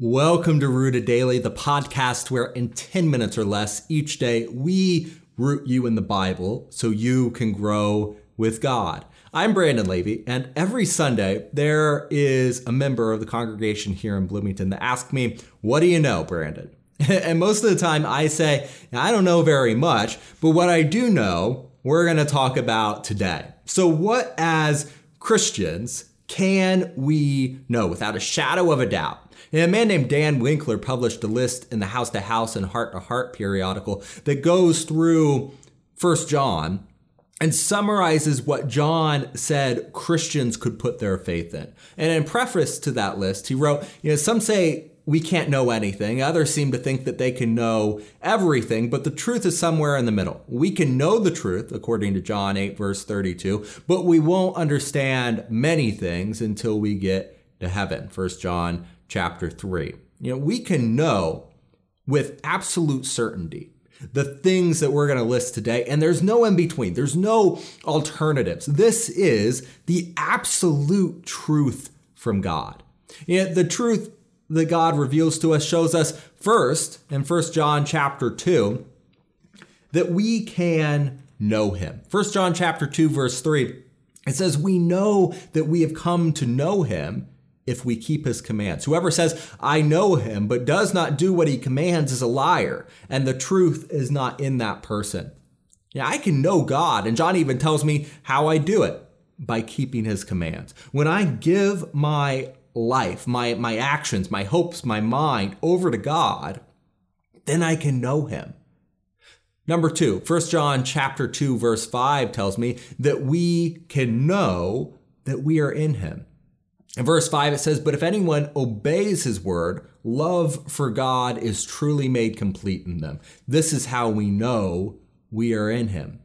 Welcome to Rooted Daily, the podcast where in 10 minutes or less each day we root you in the Bible so you can grow with God. I'm Brandon Levy, and every Sunday there is a member of the congregation here in Bloomington that asks me, What do you know, Brandon? and most of the time I say, I don't know very much, but what I do know, we're going to talk about today. So, what as Christians can we know without a shadow of a doubt? And a man named Dan Winkler published a list in the House to House and Heart to Heart periodical that goes through First John and summarizes what John said Christians could put their faith in. And in preface to that list, he wrote, you know, some say we can't know anything. Others seem to think that they can know everything, but the truth is somewhere in the middle. We can know the truth, according to John 8, verse 32, but we won't understand many things until we get to heaven. First John chapter 3. You know, we can know with absolute certainty the things that we're going to list today, and there's no in between, there's no alternatives. This is the absolute truth from God. You know, the truth that God reveals to us shows us first in 1 John chapter 2 that we can know him. 1 John chapter 2 verse 3 it says we know that we have come to know him if we keep his commands. Whoever says, I know him, but does not do what he commands is a liar, and the truth is not in that person. Yeah, I can know God, and John even tells me how I do it by keeping his commands. When I give my life, my, my actions, my hopes, my mind over to God, then I can know him. Number two, 1 John chapter 2, verse 5 tells me that we can know that we are in him. In verse 5, it says, But if anyone obeys his word, love for God is truly made complete in them. This is how we know we are in him.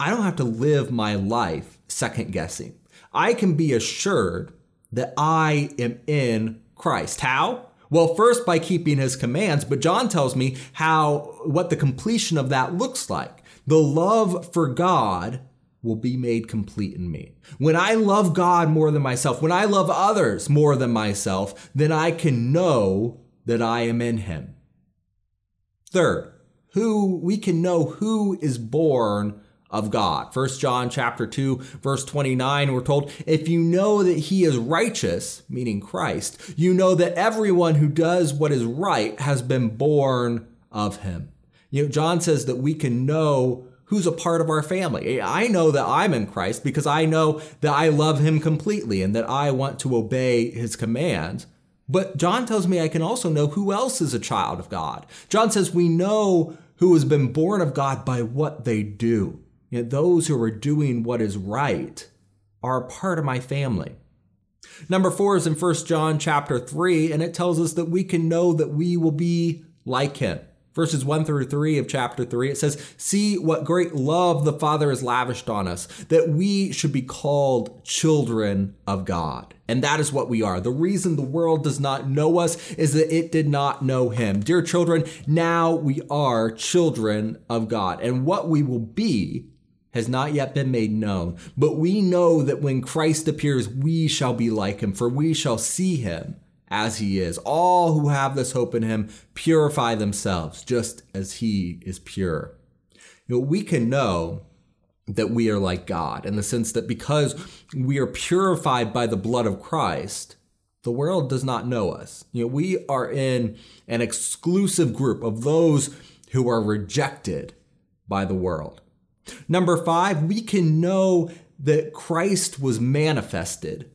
I don't have to live my life second guessing. I can be assured that I am in Christ. How? Well, first by keeping his commands, but John tells me how what the completion of that looks like. The love for God will be made complete in me. When I love God more than myself, when I love others more than myself, then I can know that I am in him. Third, who we can know who is born of God. First John chapter 2 verse 29 we're told if you know that he is righteous, meaning Christ, you know that everyone who does what is right has been born of him. You know John says that we can know who's a part of our family. I know that I'm in Christ because I know that I love him completely and that I want to obey his commands. But John tells me I can also know who else is a child of God. John says we know who has been born of God by what they do. You know, those who are doing what is right are part of my family. Number four is in 1 John chapter 3, and it tells us that we can know that we will be like him verses 1 through 3 of chapter 3, it says, See what great love the Father has lavished on us, that we should be called children of God. And that is what we are. The reason the world does not know us is that it did not know Him. Dear children, now we are children of God. And what we will be has not yet been made known. But we know that when Christ appears, we shall be like Him, for we shall see Him as he is. All who have this hope in him purify themselves just as he is pure. You know, we can know that we are like God in the sense that because we are purified by the blood of Christ, the world does not know us. You know, we are in an exclusive group of those who are rejected by the world. Number five, we can know that Christ was manifested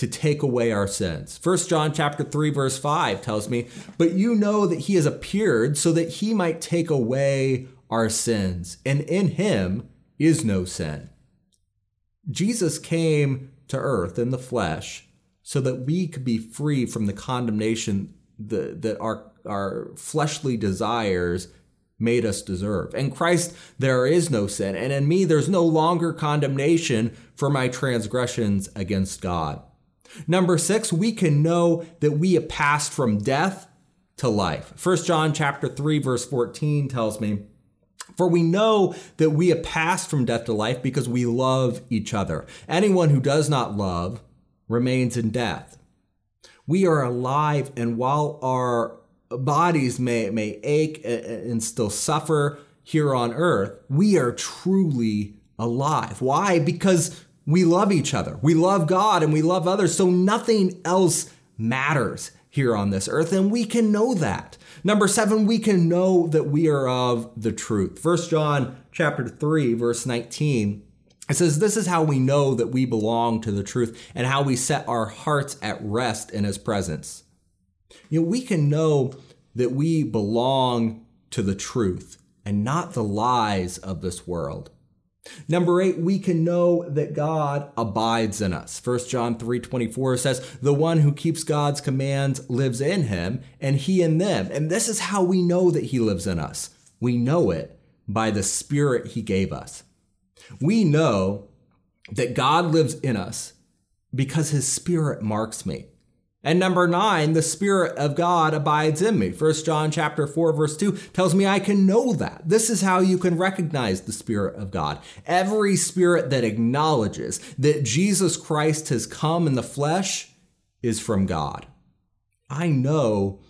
to take away our sins. First John chapter 3 verse 5 tells me, "But you know that he has appeared so that he might take away our sins, and in him is no sin." Jesus came to earth in the flesh so that we could be free from the condemnation that, that our our fleshly desires made us deserve. In Christ, there is no sin, and in me, there's no longer condemnation for my transgressions against God. Number six, we can know that we have passed from death to life. First John chapter 3, verse 14 tells me, for we know that we have passed from death to life because we love each other. Anyone who does not love remains in death. We are alive, and while our bodies may, may ache and still suffer here on earth, we are truly alive. Why? Because we love each other. We love God and we love others. So nothing else matters here on this earth. And we can know that. Number seven, we can know that we are of the truth. First John chapter 3, verse 19. It says, This is how we know that we belong to the truth and how we set our hearts at rest in his presence. You know, we can know that we belong to the truth and not the lies of this world. Number eight, we can know that God abides in us. 1 John 3 24 says, The one who keeps God's commands lives in him, and he in them. And this is how we know that he lives in us. We know it by the Spirit he gave us. We know that God lives in us because his Spirit marks me. And number nine, the Spirit of God abides in me. First John chapter 4, verse 2 tells me I can know that. This is how you can recognize the Spirit of God. Every spirit that acknowledges that Jesus Christ has come in the flesh is from God. I know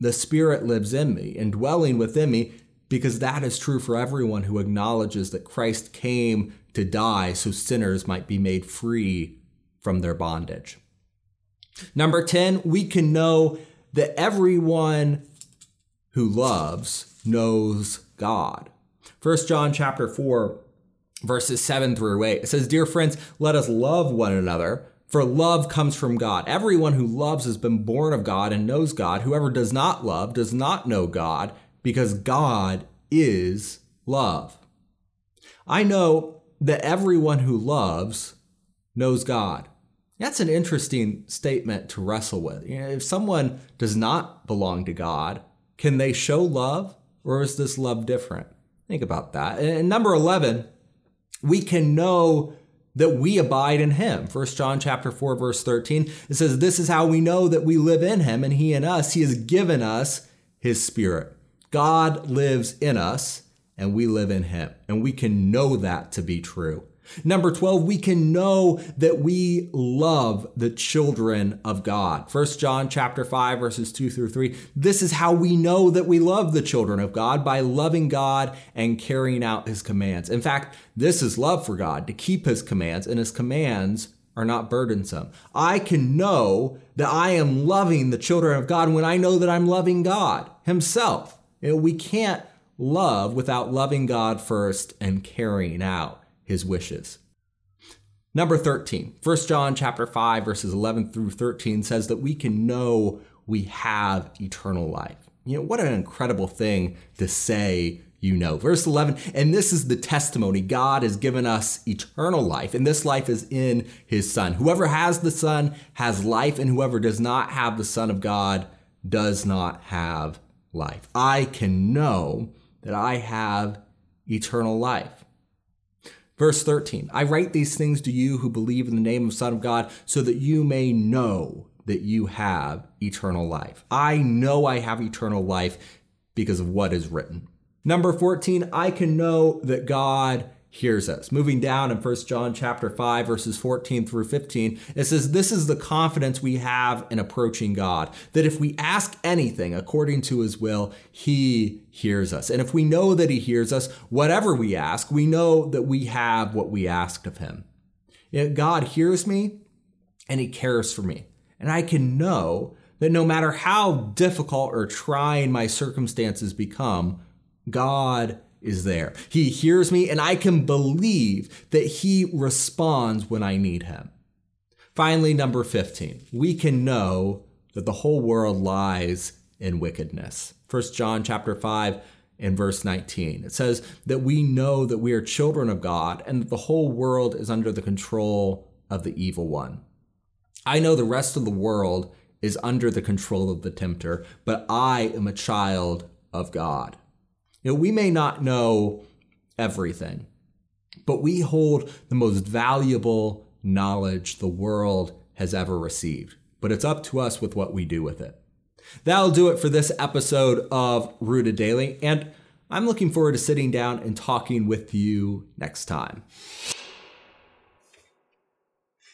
the Spirit lives in me and dwelling within me because that is true for everyone who acknowledges that Christ came to die so sinners might be made free from their bondage. Number 10, we can know that everyone who loves knows God. 1 John chapter 4 verses 7 through 8. It says, "Dear friends, let us love one another, for love comes from God. Everyone who loves has been born of God and knows God. Whoever does not love does not know God, because God is love." I know that everyone who loves knows God. That's an interesting statement to wrestle with. You know, if someone does not belong to God, can they show love or is this love different? Think about that. And number 11, we can know that we abide in him. 1 John chapter 4 verse 13 it says this is how we know that we live in him and he in us. He has given us his spirit. God lives in us and we live in him. And we can know that to be true. Number 12, we can know that we love the children of God. 1 John chapter 5 verses 2 through 3. This is how we know that we love the children of God by loving God and carrying out his commands. In fact, this is love for God to keep his commands and his commands are not burdensome. I can know that I am loving the children of God when I know that I'm loving God himself. You know, we can't love without loving God first and carrying out his wishes. Number 13, 1 John chapter 5 verses 11 through 13 says that we can know we have eternal life. You know, what an incredible thing to say you know. Verse 11, and this is the testimony God has given us eternal life, and this life is in his Son. Whoever has the Son has life, and whoever does not have the Son of God does not have life. I can know that I have eternal life. Verse 13 I write these things to you who believe in the name of the Son of God, so that you may know that you have eternal life. I know I have eternal life because of what is written. Number 14, I can know that God hears us. Moving down in 1 John chapter 5 verses 14 through 15, it says this is the confidence we have in approaching God, that if we ask anything according to his will, he hears us. And if we know that he hears us, whatever we ask, we know that we have what we asked of him. God hears me and he cares for me. And I can know that no matter how difficult or trying my circumstances become, God is there. He hears me, and I can believe that He responds when I need Him. Finally, number 15, we can know that the whole world lies in wickedness. 1 John chapter 5 and verse 19. It says that we know that we are children of God and that the whole world is under the control of the evil one. I know the rest of the world is under the control of the tempter, but I am a child of God. You know, we may not know everything, but we hold the most valuable knowledge the world has ever received. But it's up to us with what we do with it. That'll do it for this episode of Rooted Daily, and I'm looking forward to sitting down and talking with you next time.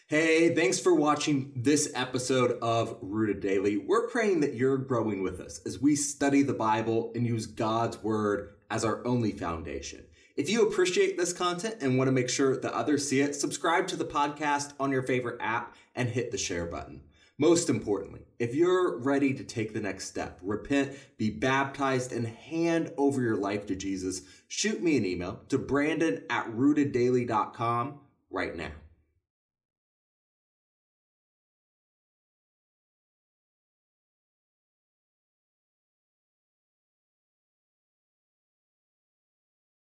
Hey, thanks for watching this episode of Rooted Daily. We're praying that you're growing with us as we study the Bible and use God's Word as our only foundation. If you appreciate this content and want to make sure that others see it, subscribe to the podcast on your favorite app and hit the share button. Most importantly, if you're ready to take the next step, repent, be baptized, and hand over your life to Jesus, shoot me an email to brandon at rooteddaily.com right now.